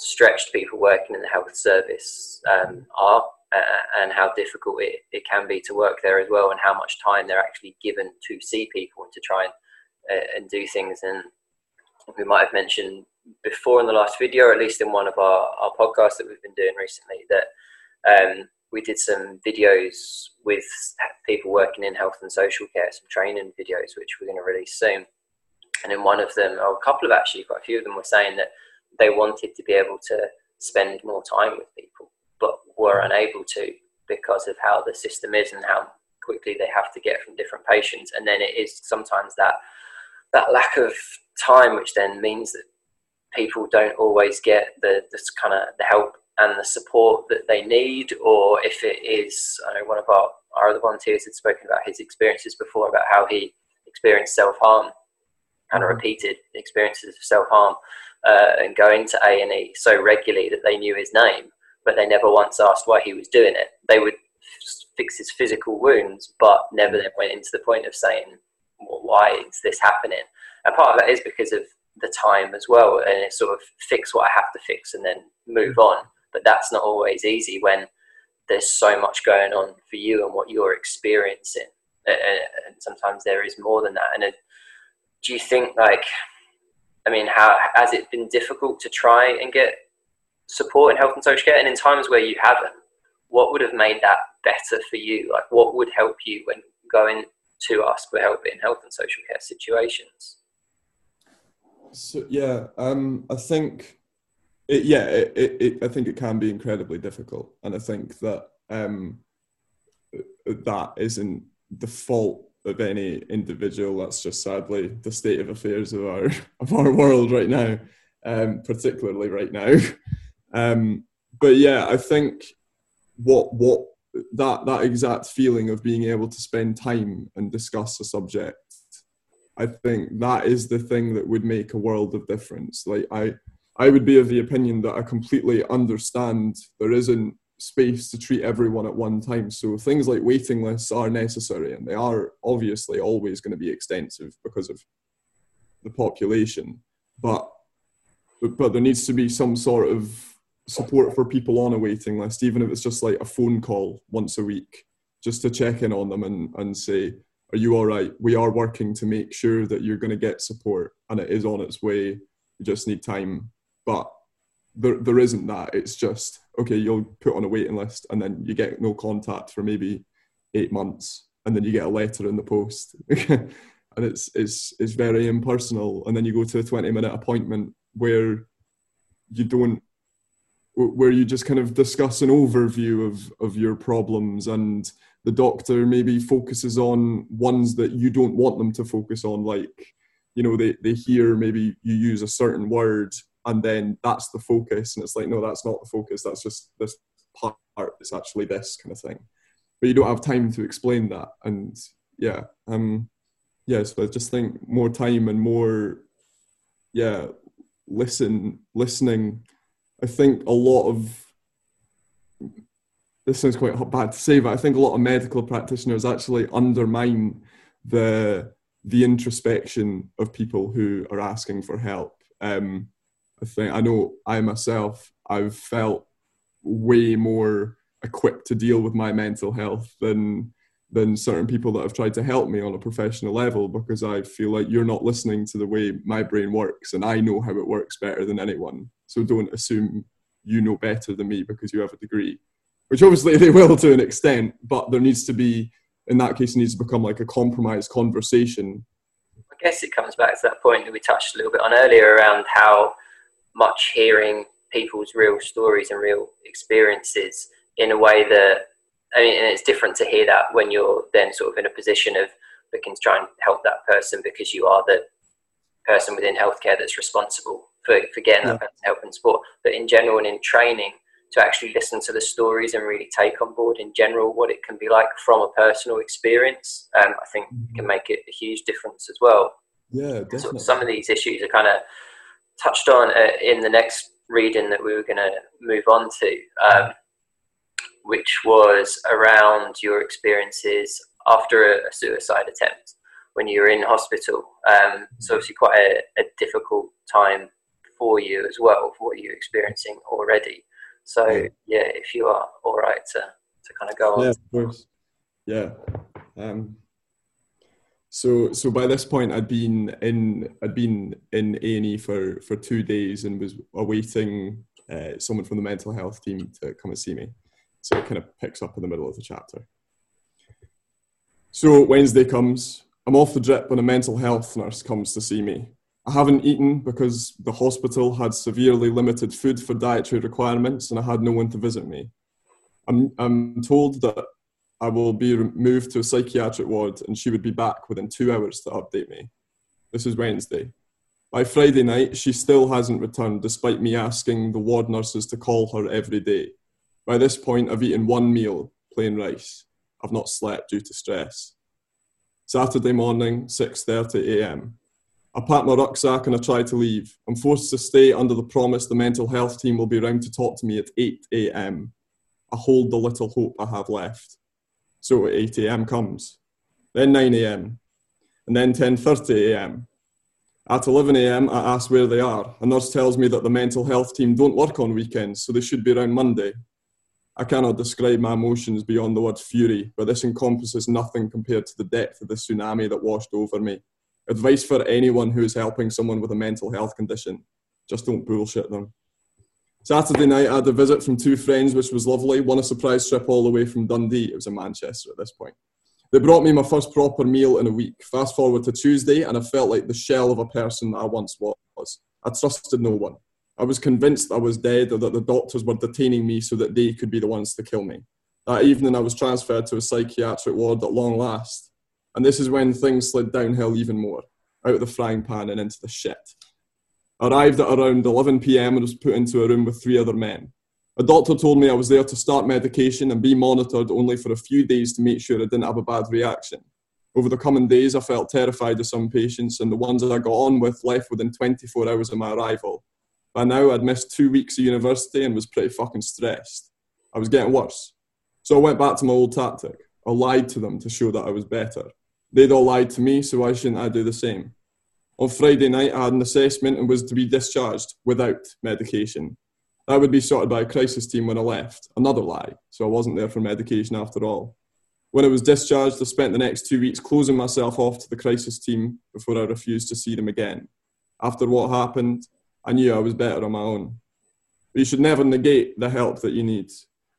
stretched people working in the health service um, are uh, and how difficult it, it can be to work there as well and how much time they're actually given to see people and to try and uh, and do things. And we might have mentioned before in the last video, or at least in one of our, our podcasts that we've been doing recently, that um, we did some videos with people working in health and social care, some training videos, which we're going to release soon. And in one of them, or a couple of actually, quite a few of them were saying that they wanted to be able to spend more time with people, but were unable to because of how the system is and how quickly they have to get from different patients. And then it is sometimes that that lack of time, which then means that people don't always get the this kind of the help and the support that they need, or if it is, I know one of our, our other volunteers had spoken about his experiences before about how he experienced self harm, kind of mm-hmm. repeated experiences of self harm, uh, and going to A and E so regularly that they knew his name, but they never once asked why he was doing it. They would fix his physical wounds, but never then went into the point of saying, well, "Why is this happening?" And part of that is because of the time as well, and it sort of fix what I have to fix and then move mm. on. But that's not always easy when there's so much going on for you and what you're experiencing. And sometimes there is more than that. And it, do you think, like, I mean, how has it been difficult to try and get support in health and social care? And in times where you haven't, what would have made that better for you? Like, what would help you when going to ask for help in health and social care situations? So yeah, um, I think it, yeah, it, it, it, I think it can be incredibly difficult, and I think that um, that isn't the fault of any individual. That's just sadly the state of affairs of our of our world right now, um, particularly right now. Um, but yeah, I think what what that that exact feeling of being able to spend time and discuss a subject I think that is the thing that would make a world of difference. Like I, I would be of the opinion that I completely understand there isn't space to treat everyone at one time. So things like waiting lists are necessary, and they are obviously always going to be extensive because of the population. But but there needs to be some sort of support for people on a waiting list, even if it's just like a phone call once a week, just to check in on them and, and say, are you all right? We are working to make sure that you're going to get support and it is on its way. You just need time. But there, there isn't that. It's just, okay, you'll put on a waiting list and then you get no contact for maybe eight months and then you get a letter in the post. and it's, it's, it's very impersonal. And then you go to a 20 minute appointment where you don't where you just kind of discuss an overview of, of your problems and the doctor maybe focuses on ones that you don't want them to focus on like you know they, they hear maybe you use a certain word and then that's the focus and it's like no that's not the focus that's just this part it's actually this kind of thing. But you don't have time to explain that and yeah um yeah so i just think more time and more yeah listen listening. I think a lot of this sounds quite bad to say, but I think a lot of medical practitioners actually undermine the the introspection of people who are asking for help. Um, I think I know I myself I've felt way more equipped to deal with my mental health than than certain people that have tried to help me on a professional level because I feel like you're not listening to the way my brain works and I know how it works better than anyone. So don't assume you know better than me because you have a degree which obviously they will to an extent, but there needs to be, in that case, it needs to become like a compromised conversation. I guess it comes back to that point that we touched a little bit on earlier around how much hearing people's real stories and real experiences in a way that, I mean, and it's different to hear that when you're then sort of in a position of looking to try and help that person because you are the person within healthcare that's responsible for, for getting yeah. that person help and support. But in general and in training, to actually listen to the stories and really take on board in general what it can be like from a personal experience, um, I think mm-hmm. can make it a huge difference as well. Yeah, definitely. So some of these issues are kind of touched on uh, in the next reading that we were going to move on to, um, which was around your experiences after a, a suicide attempt when you were in hospital. Um, so obviously quite a, a, difficult time for you as well for what you're experiencing already. So yeah, if you are all right to to kind of go on. Yeah, of course. Yeah. Um, so so by this point, I'd been in I'd been in A and E for for two days and was awaiting uh, someone from the mental health team to come and see me. So it kind of picks up in the middle of the chapter. So Wednesday comes. I'm off the drip when a mental health nurse comes to see me. I haven't eaten because the hospital had severely limited food for dietary requirements and I had no one to visit me. I'm, I'm told that I will be moved to a psychiatric ward and she would be back within two hours to update me. This is Wednesday. By Friday night, she still hasn't returned despite me asking the ward nurses to call her every day. By this point, I've eaten one meal, plain rice. I've not slept due to stress. Saturday morning, 6:30 a.m. I pack my rucksack and I try to leave. I'm forced to stay under the promise the mental health team will be around to talk to me at 8 a.m. I hold the little hope I have left. So 8 a.m. comes, then 9 a.m., and then 10:30 a.m. At 11 a.m., I ask where they are. A nurse tells me that the mental health team don't work on weekends, so they should be around Monday. I cannot describe my emotions beyond the word fury, but this encompasses nothing compared to the depth of the tsunami that washed over me. Advice for anyone who is helping someone with a mental health condition just don't bullshit them. Saturday night, I had a visit from two friends, which was lovely. Won a surprise trip all the way from Dundee. It was in Manchester at this point. They brought me my first proper meal in a week. Fast forward to Tuesday, and I felt like the shell of a person that I once was. I trusted no one. I was convinced I was dead or that the doctors were detaining me so that they could be the ones to kill me. That evening, I was transferred to a psychiatric ward at long last. And this is when things slid downhill even more, out of the frying pan and into the shit. Arrived at around 11 pm and was put into a room with three other men. A doctor told me I was there to start medication and be monitored only for a few days to make sure I didn't have a bad reaction. Over the coming days, I felt terrified of some patients, and the ones that I got on with left within 24 hours of my arrival. By now, I'd missed two weeks of university and was pretty fucking stressed. I was getting worse. So I went back to my old tactic. I lied to them to show that I was better. They'd all lied to me, so why shouldn't I do the same? On Friday night, I had an assessment and was to be discharged without medication. That would be sorted by a crisis team when I left. Another lie, so I wasn't there for medication after all. When I was discharged, I spent the next two weeks closing myself off to the crisis team before I refused to see them again. After what happened, I knew I was better on my own. But you should never negate the help that you need.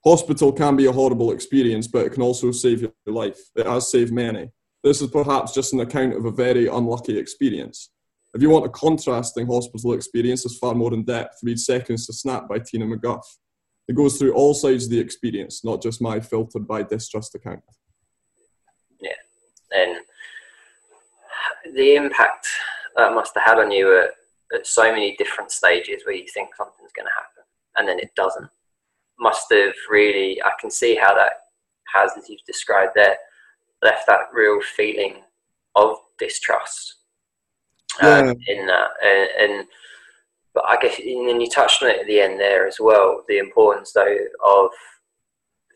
Hospital can be a horrible experience, but it can also save your life. It has saved many. This is perhaps just an account of a very unlucky experience. If you want a contrasting hospital experience that's far more in depth, read Seconds to Snap by Tina McGuff. It goes through all sides of the experience, not just my filtered by distrust account. Yeah, and the impact that must have had on you at, at so many different stages where you think something's going to happen and then it doesn't must have really, I can see how that has, as you've described there, left that real feeling of distrust um, yeah. in that. And, and, but I guess, and then you touched on it at the end there as well. The importance, though, of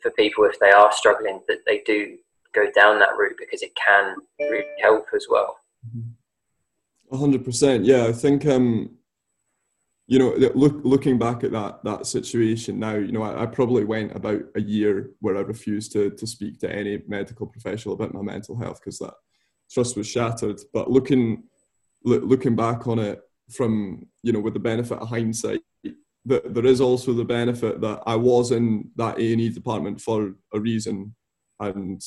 for people if they are struggling that they do go down that route because it can really help as well. hundred percent. Yeah, I think um, you know, look, looking back at that that situation now, you know, I, I, probably went about a year where I refused to to speak to any medical professional about my mental health because that trust was shattered. But looking looking back on it from you know with the benefit of hindsight, that there is also the benefit that I was in that A and E department for a reason, and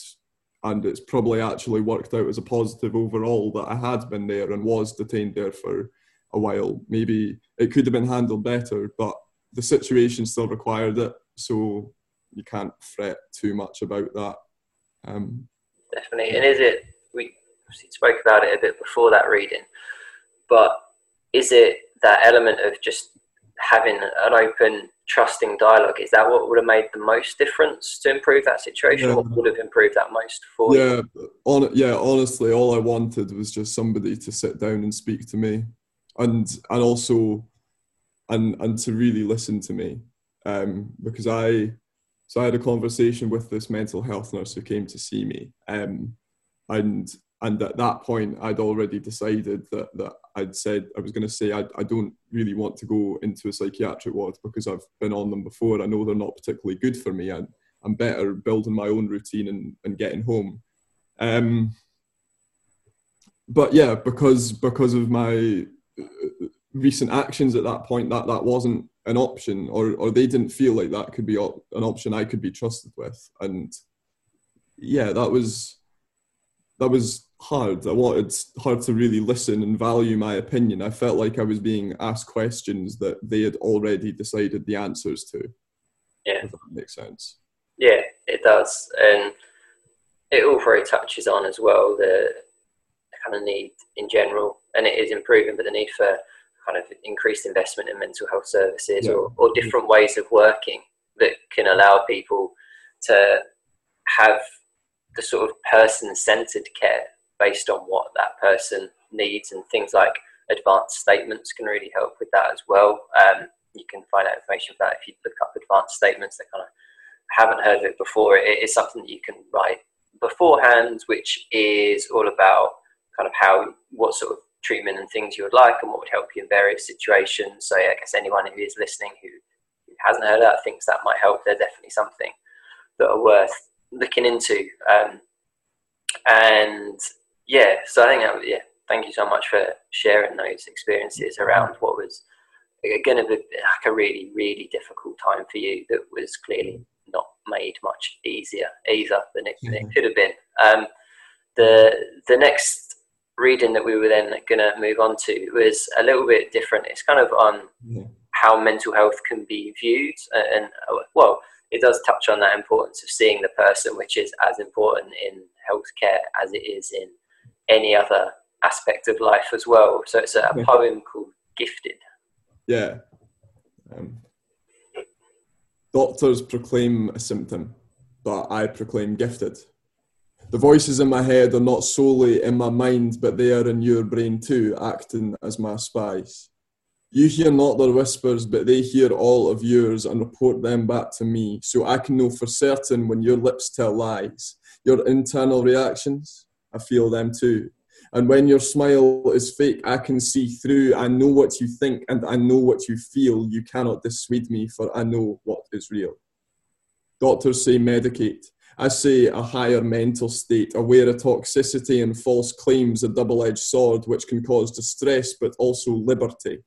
and it's probably actually worked out as a positive overall that I had been there and was detained there for a while. Maybe it could have been handled better, but the situation still required it. So you can't fret too much about that. Um, Definitely. And is it, we spoke about it a bit before that reading, but is it that element of just having an open, trusting dialogue? Is that what would have made the most difference to improve that situation? Yeah. What would have improved that most for you? yeah on yeah honestly all i wanted was just somebody to sit down and speak to me and and also and and to really listen to me. Um because i so i had a conversation with this mental health nurse who came to see me. Um and and at that point i'd already decided that that i'd said i was going to say I, I don't really want to go into a psychiatric ward because i've been on them before. I know they're not particularly good for me. And i'm better building my own routine and, and getting home. Um, but yeah, because because of my recent actions at that point, that that wasn't an option, or or they didn't feel like that could be op- an option I could be trusted with, and yeah, that was that was hard. I wanted hard to really listen and value my opinion. I felt like I was being asked questions that they had already decided the answers to. Yeah. If that makes sense. Yeah, it does, and it all very touches on as well the kind of need in general, and it is improving, but the need for kind of increased investment in mental health services Yeah. or, or different ways of working that can allow people to have the sort of person-centered care based on what that person needs, and things like advanced statements can really help with that as well. Um, you can find out information for that if you look up advanced statements. That kind of haven't heard of it before. It is something that you can write beforehand, which is all about kind of how what sort of treatment and things you would like and what would help you in various situations. So yeah, I guess anyone who is listening who, who hasn't heard that thinks that might help. They're definitely something that are worth looking into. Um, and yeah, so I think that yeah, thank you so much for sharing those experiences around what was going to be like a really really difficult time for you that was clearly not made much easier either than it, than it could have been. Um, the the next reading that we were then going to move on to was a little bit different. It's kind of on Yeah. how mental health can be viewed, and, and uh, well, it does touch on that importance of seeing the person, which is as important in healthcare as it is in any other aspect of life as well. So it's a, poem called "Gifted." Yeah. Um, doctors proclaim a symptom, but I proclaim gifted. The voices in my head are not solely in my mind, but they are in your brain too, acting as my spies. You hear not their whispers, but they hear all of yours and report them back to me, so I can know for certain when your lips tell lies. Your internal reactions, I feel them too. And when your smile is fake, I can see through. I know what you think and I know what you feel. You cannot dissuade me, for I know what is real. Doctors say medicate. I say a higher mental state, aware of toxicity and false claims, a double edged sword which can cause distress but also liberty.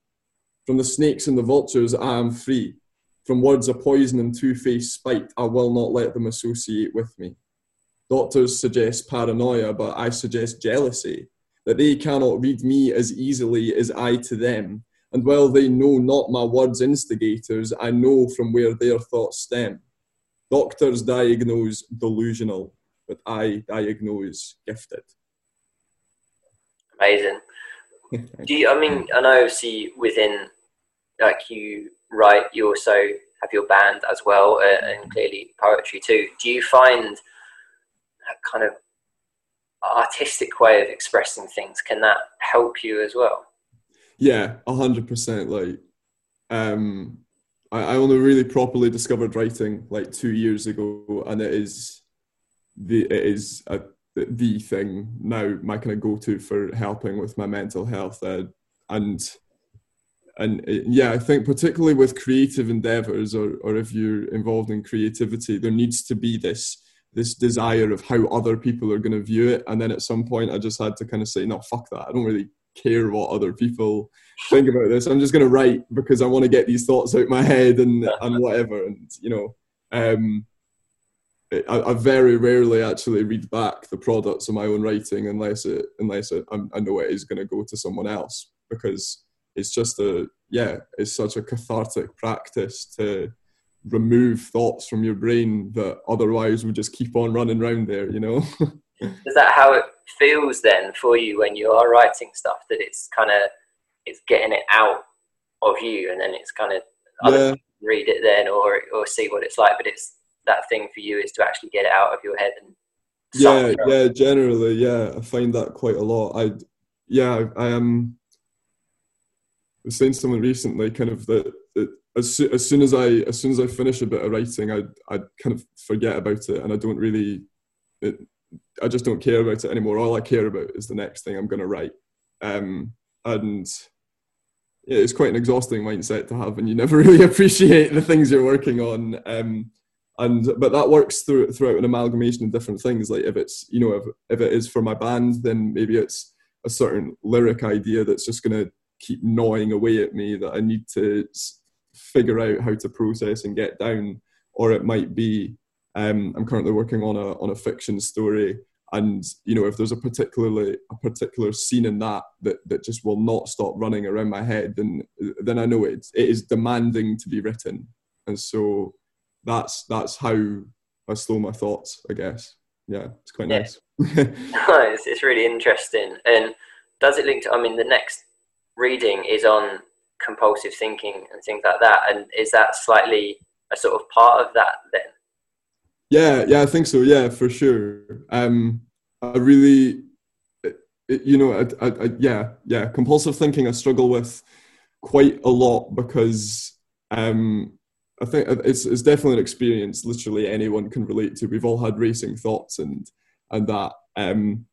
From the snakes and the vultures, I am free. From words of poison and two faced spite, I will not let them associate with me. Doctors suggest paranoia, but I suggest jealousy, that they cannot read me as easily as I to them. And while they know not my words instigators, I know from where their thoughts stem. Doctors diagnose delusional, but I diagnose gifted. Amazing. Do you? I mean, I know. See, within like you write, you also have your band as well, uh, and clearly poetry too. Do you find a kind of artistic way of expressing things? Can that help you as well? Yeah, a hundred percent. Like, um, I, only really properly discovered writing like two years ago, and it is the it is a, the thing now. My kind of go to for helping with my mental health, uh, and and uh, yeah, I think particularly with creative endeavors, or or if you're involved in creativity, there needs to be this this desire of how other people are going to view it, and then at some point, I just had to kind of say, no, fuck that. I don't really care what other people think about this. I'm just going to write because I want to get these thoughts out my head and and whatever. And you know, um, I, I very rarely actually read back the products of my own writing unless it unless it, I'm- I know it is going to go to someone else because it's just a yeah, it's such a cathartic practice to remove thoughts from your brain that otherwise would just keep on running around there. You know. Is that how it feels then for you when you are writing stuff? That it's kind of it's getting it out of you, and then it's kind of yeah. read it then or or see what it's like. But it's that thing for you is to actually get it out of your head and yeah yeah generally yeah i find that quite a lot i yeah i, am I was saying to someone recently kind of that, that as, so, as soon as i as soon as i finish a bit of writing i i kind of forget about it and i don't really it, i just don't care about it anymore. All i care about is the next thing i'm going to write. Um and yeah, it's quite an exhausting mindset to have and you never really appreciate the things you're working on. Um and but that works through throughout an amalgamation of different things. Like if it's you know if, if it is for my band then maybe it's a certain lyric idea that's just going to keep gnawing away at me that i need to figure out how to process and get down. Or it might be um, i'm currently working on a on a fiction story and you know if there's a particularly a particular scene in that that, that just will not stop running around my head then then i know it, it is demanding to be written and so that's that's how I slow my thoughts. I guess. Yeah, it's quite yeah. nice. it's, it's really interesting. And does it link to? I mean, the next reading is on compulsive thinking and things like that. And is that slightly a sort of part of that then? Yeah, yeah, I think so. Yeah, for sure. Um, I really, you know, I, I, I, yeah, yeah, compulsive thinking I struggle with quite a lot because um, I think it's it's definitely an experience. Literally anyone can relate to. We've all had racing thoughts and and that. Um,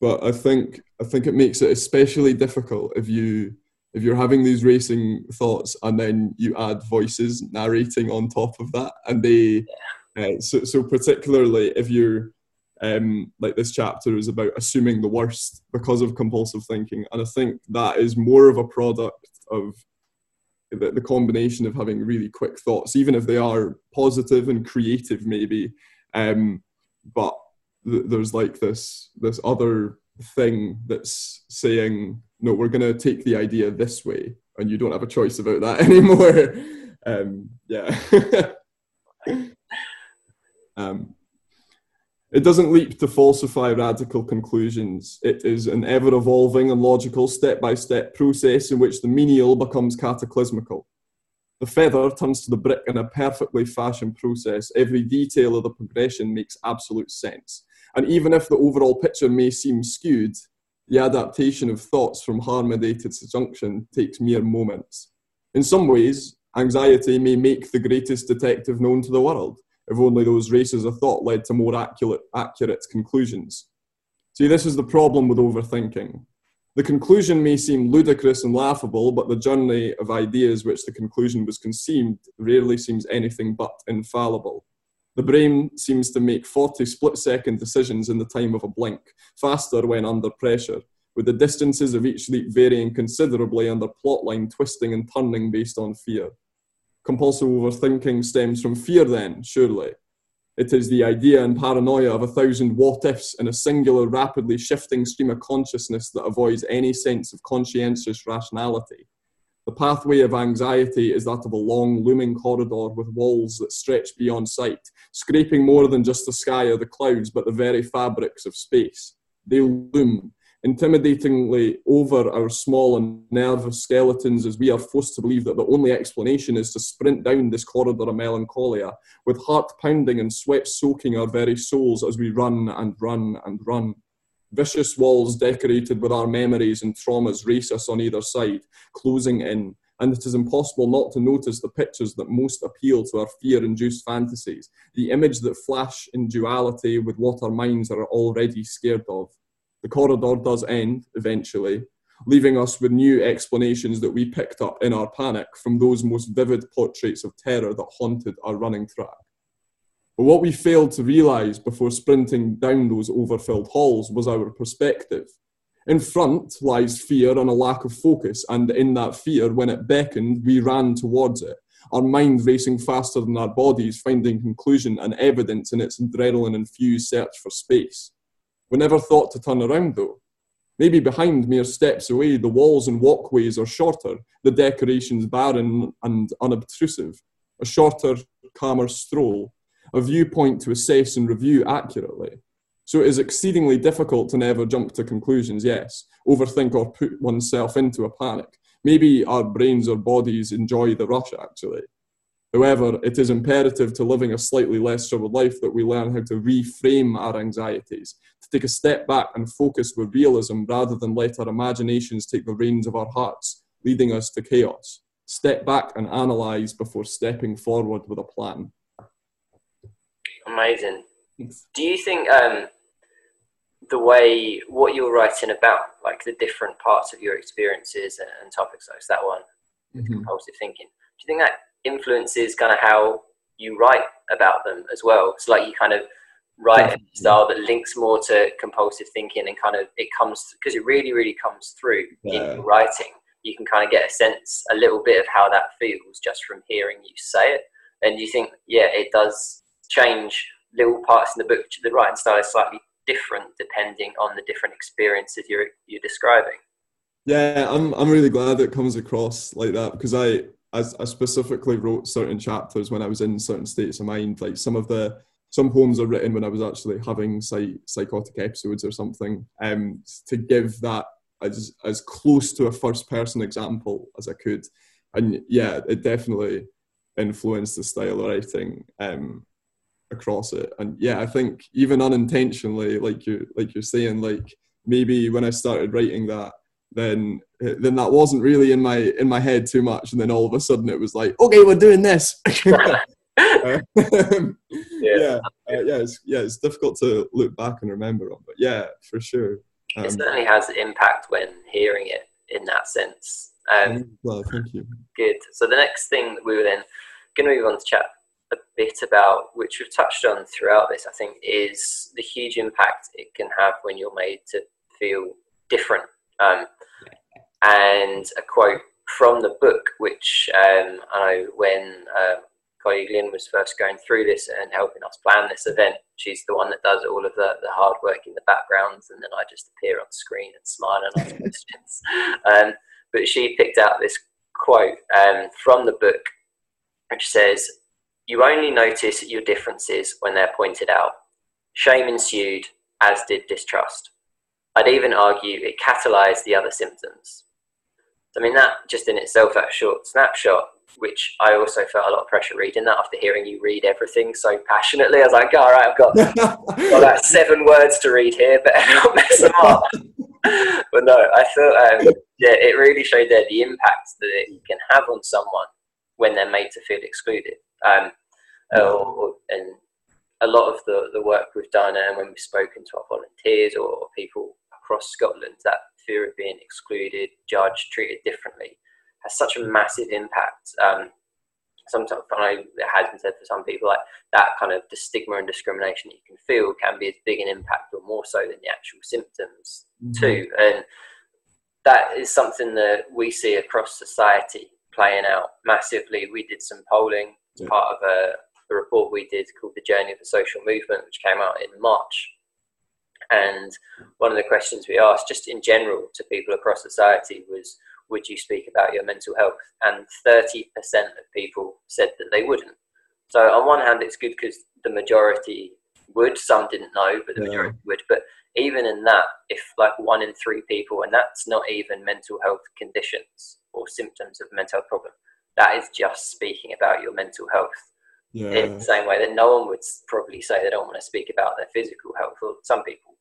but I think I think it makes it especially difficult if you if you're having these racing thoughts and then you add voices narrating on top of that, and they uh, so so particularly if you're um, like this chapter is about assuming the worst because of compulsive thinking, and I think that is more of a product of the, the combination of having really quick thoughts, even if they are positive and creative, maybe. Um, but th- there's like this this other thing that's saying, no, we're going to take the idea this way, and you don't have a choice about that anymore. um, yeah. um, it doesn't leap to falsify radical conclusions. It is an ever evolving and logical step by step process in which the menial becomes cataclysmical. The feather turns to the brick in a perfectly fashioned process. Every detail of the progression makes absolute sense. And even if the overall picture may seem skewed, the adaptation of thoughts from harmoniated subjunction takes mere moments. In some ways, anxiety may make the greatest detective known to the world if only those races of thought led to more accurate, accurate conclusions. See, this is the problem with overthinking. The conclusion may seem ludicrous and laughable, but the journey of ideas which the conclusion was conceived rarely seems anything but infallible. The brain seems to make 40 split second decisions in the time of a blink, faster when under pressure, with the distances of each leap varying considerably and the plotline twisting and turning based on fear. Compulsive overthinking stems from fear, then, surely. It is the idea and paranoia of a thousand what ifs in a singular, rapidly shifting stream of consciousness that avoids any sense of conscientious rationality. The pathway of anxiety is that of a long, looming corridor with walls that stretch beyond sight, scraping more than just the sky or the clouds, but the very fabrics of space. They loom, intimidatingly over our small and nervous skeletons as we are forced to believe that the only explanation is to sprint down this corridor of melancholia with heart pounding and sweat soaking our very souls as we run and run and run. Vicious walls decorated with our memories and traumas race us on either side, closing in, and it is impossible not to notice the pictures that most appeal to our fear induced fantasies, the image that flash in duality with what our minds are already scared of the corridor does end eventually, leaving us with new explanations that we picked up in our panic from those most vivid portraits of terror that haunted our running track. But what we failed to realise before sprinting down those overfilled halls was our perspective. In front lies fear and a lack of focus, and in that fear, when it beckoned, we ran towards it, our mind racing faster than our bodies, finding conclusion and evidence in its adrenaline infused search for space. We never thought to turn around though. Maybe behind mere steps away, the walls and walkways are shorter, the decorations barren and unobtrusive, a shorter, calmer stroll, a viewpoint to assess and review accurately. So it is exceedingly difficult to never jump to conclusions, yes, overthink or put oneself into a panic. maybe our brains or bodies enjoy the rush actually. However, it is imperative to living a slightly less troubled life that we learn how to reframe our anxieties, to take a step back and focus with realism rather than let our imaginations take the reins of our hearts, leading us to chaos. Step back and analyze before stepping forward with a plan. Amazing. Do you think um, the way what you're writing about, like the different parts of your experiences and topics, like that one, mm-hmm. compulsive thinking, do you think that influences kind of how you write about them as well? It's like you kind of write a style that links more to compulsive thinking and kind of it comes because it really, really comes through yeah. in your writing. You can kind of get a sense, a little bit of how that feels just from hearing you say it. And you think, yeah, it does change little parts in the book. The writing style is slightly different depending on the different experiences you're you're describing. Yeah, I'm I'm really glad that it comes across like that because I I, I specifically wrote certain chapters when I was in certain states of mind. Like some of the some poems are written when I was actually having psych, psychotic episodes or something. Um, to give that as as close to a first person example as I could, and yeah, it definitely influenced the style of writing. Um, across it and yeah i think even unintentionally like you like you're saying like maybe when i started writing that then then that wasn't really in my in my head too much. And then all of a sudden it was like okay we're doing this. Uh, yeah. yeah, uh, yeah it's yeah it's difficult to look back and remember on but yeah for sure. Um, it certainly has impact when hearing it in that sense. Um, well thank you. good. So the next thing that we were then going to move on to chat a bit about, which we've touched on throughout this, I think, is the huge impact it can have when you're made to feel different. Um, and a quote from the book, which um, I know when uh, colleague Lynn was first going through this and helping us plan this event, she's the one that does all of the, the hard work in the backgrounds, and then I just appear on screen and smile and ask questions. Um, but she picked out this quote um, from the book, which says, you only notice your differences when they're pointed out. Shame ensued, as did distrust. I'd even argue it catalyzed the other symptoms. I mean, that just in itself, that short snapshot, which I also felt a lot of pressure reading that after hearing you read everything so passionately. I was like, all right, I've got, got about seven words to read here, but not mess them up. but no, I thought, um, yeah, it really showed there the impact that it can have on someone when they're made to feel excluded. Um, uh, and a lot of the, the work we've done and when we've spoken to our volunteers or people across Scotland, that fear of being excluded, judged, treated differently has such a massive impact. Um, sometimes I know it has been said for some people like that kind of the stigma and discrimination that you can feel can be as big an impact or more so than the actual symptoms mm-hmm. too. And that is something that we see across society playing out massively. We did some polling as yeah. part of a a report we did called The Journey of the Social Movement, which came out in March. And one of the questions we asked, just in general, to people across society was, Would you speak about your mental health? And 30% of people said that they wouldn't. So, on one hand, it's good because the majority would, some didn't know, but the yeah. majority would. But even in that, if like one in three people, and that's not even mental health conditions or symptoms of mental health problem, that is just speaking about your mental health yeah. in the same way that no one would probably say they don't want to speak about their physical health. Or some people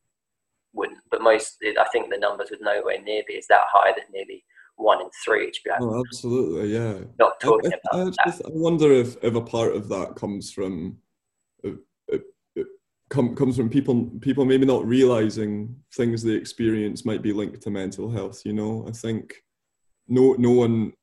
wouldn't, but most, I think the numbers would nowhere near be as that high that nearly one in three be oh, absolutely, yeah. Not talking I, I, about I, just, I wonder if, if a part of that comes from uh, uh, uh, come, comes from people people maybe not realizing things they experience might be linked to mental health. You know, I think no no one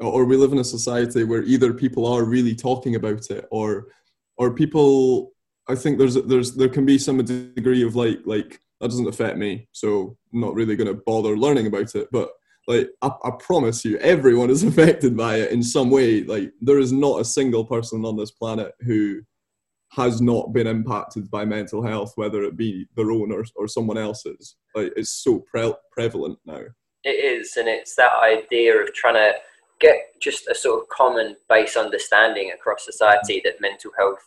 or we live in a society where either people are really talking about it or or people i think there's there's there can be some degree of like like that doesn't affect me so i'm not really going to bother learning about it but like I, I, promise you everyone is affected by it in some way. Like there is not a single person on this planet who has not been impacted by mental health whether it be their own or, or someone else's. Like it's so pre- prevalent now. It is and it's that idea of trying to get just a sort of common base understanding across society that mental health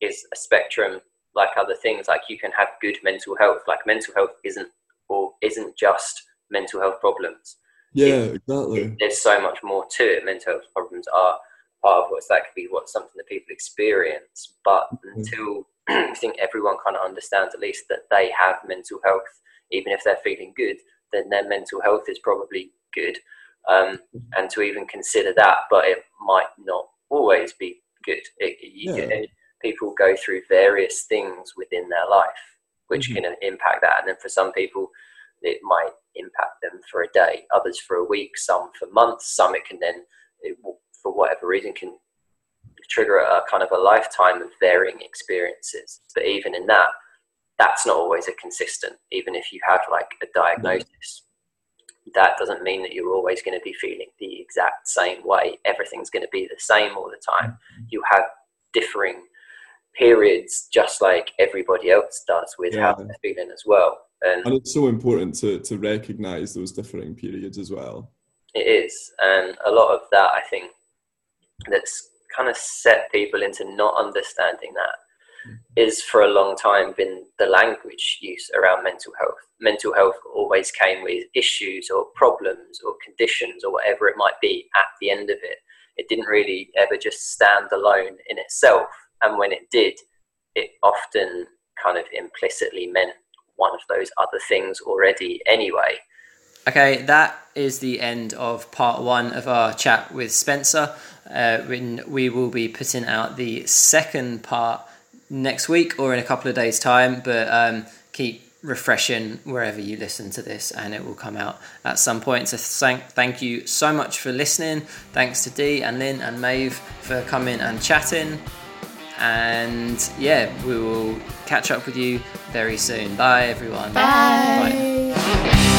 is a spectrum like other things like you can have good mental health like mental health isn't or isn't just mental health problems Yeah, exactly. There's so much more to it. Mental health problems are part of what's that could be what something that people experience, but until I think everyone kind of understands at least that they have mental health, even if they're feeling good, then their mental health is probably good. Um, and to even consider that, but it might not always be good. It, you Yeah. can, people go through various things within their life, which Mhm. can impact that. And then for some people, it might impact them for a day, others for a week, some for months, some it can then, it will, for whatever reason, can trigger a kind of a lifetime of varying experiences. But even in that, that's not always a consistent. Even if you have like a diagnosis, that doesn't mean that you're always going to be feeling the exact same way. Everything's going to be the same all the time. You have differing periods, just like everybody else does, with how Yeah. they're feeling as well. And And it's so important to, to recognize those differing periods as well. It is, and a lot of that I think that's kind of set people into not understanding that mm. is for a long time been the language use around mental health. Mental health always came with issues or problems or conditions or whatever it might be at the end of it. It didn't really ever just stand alone in itself, and when it did, it often kind of implicitly meant one of those other things already anyway. Okay, that is the end of part one of our chat with Spencer. Uh, when we will be putting out the second part next week or in a couple of days' time, but um, keep refreshing wherever you listen to this and it will come out at some point. So thank, thank you so much for listening. Thanks to Dee and Lynn and Maeve for coming and chatting. And yeah, we will catch up with you very soon. Bye, everyone. Bye. Bye.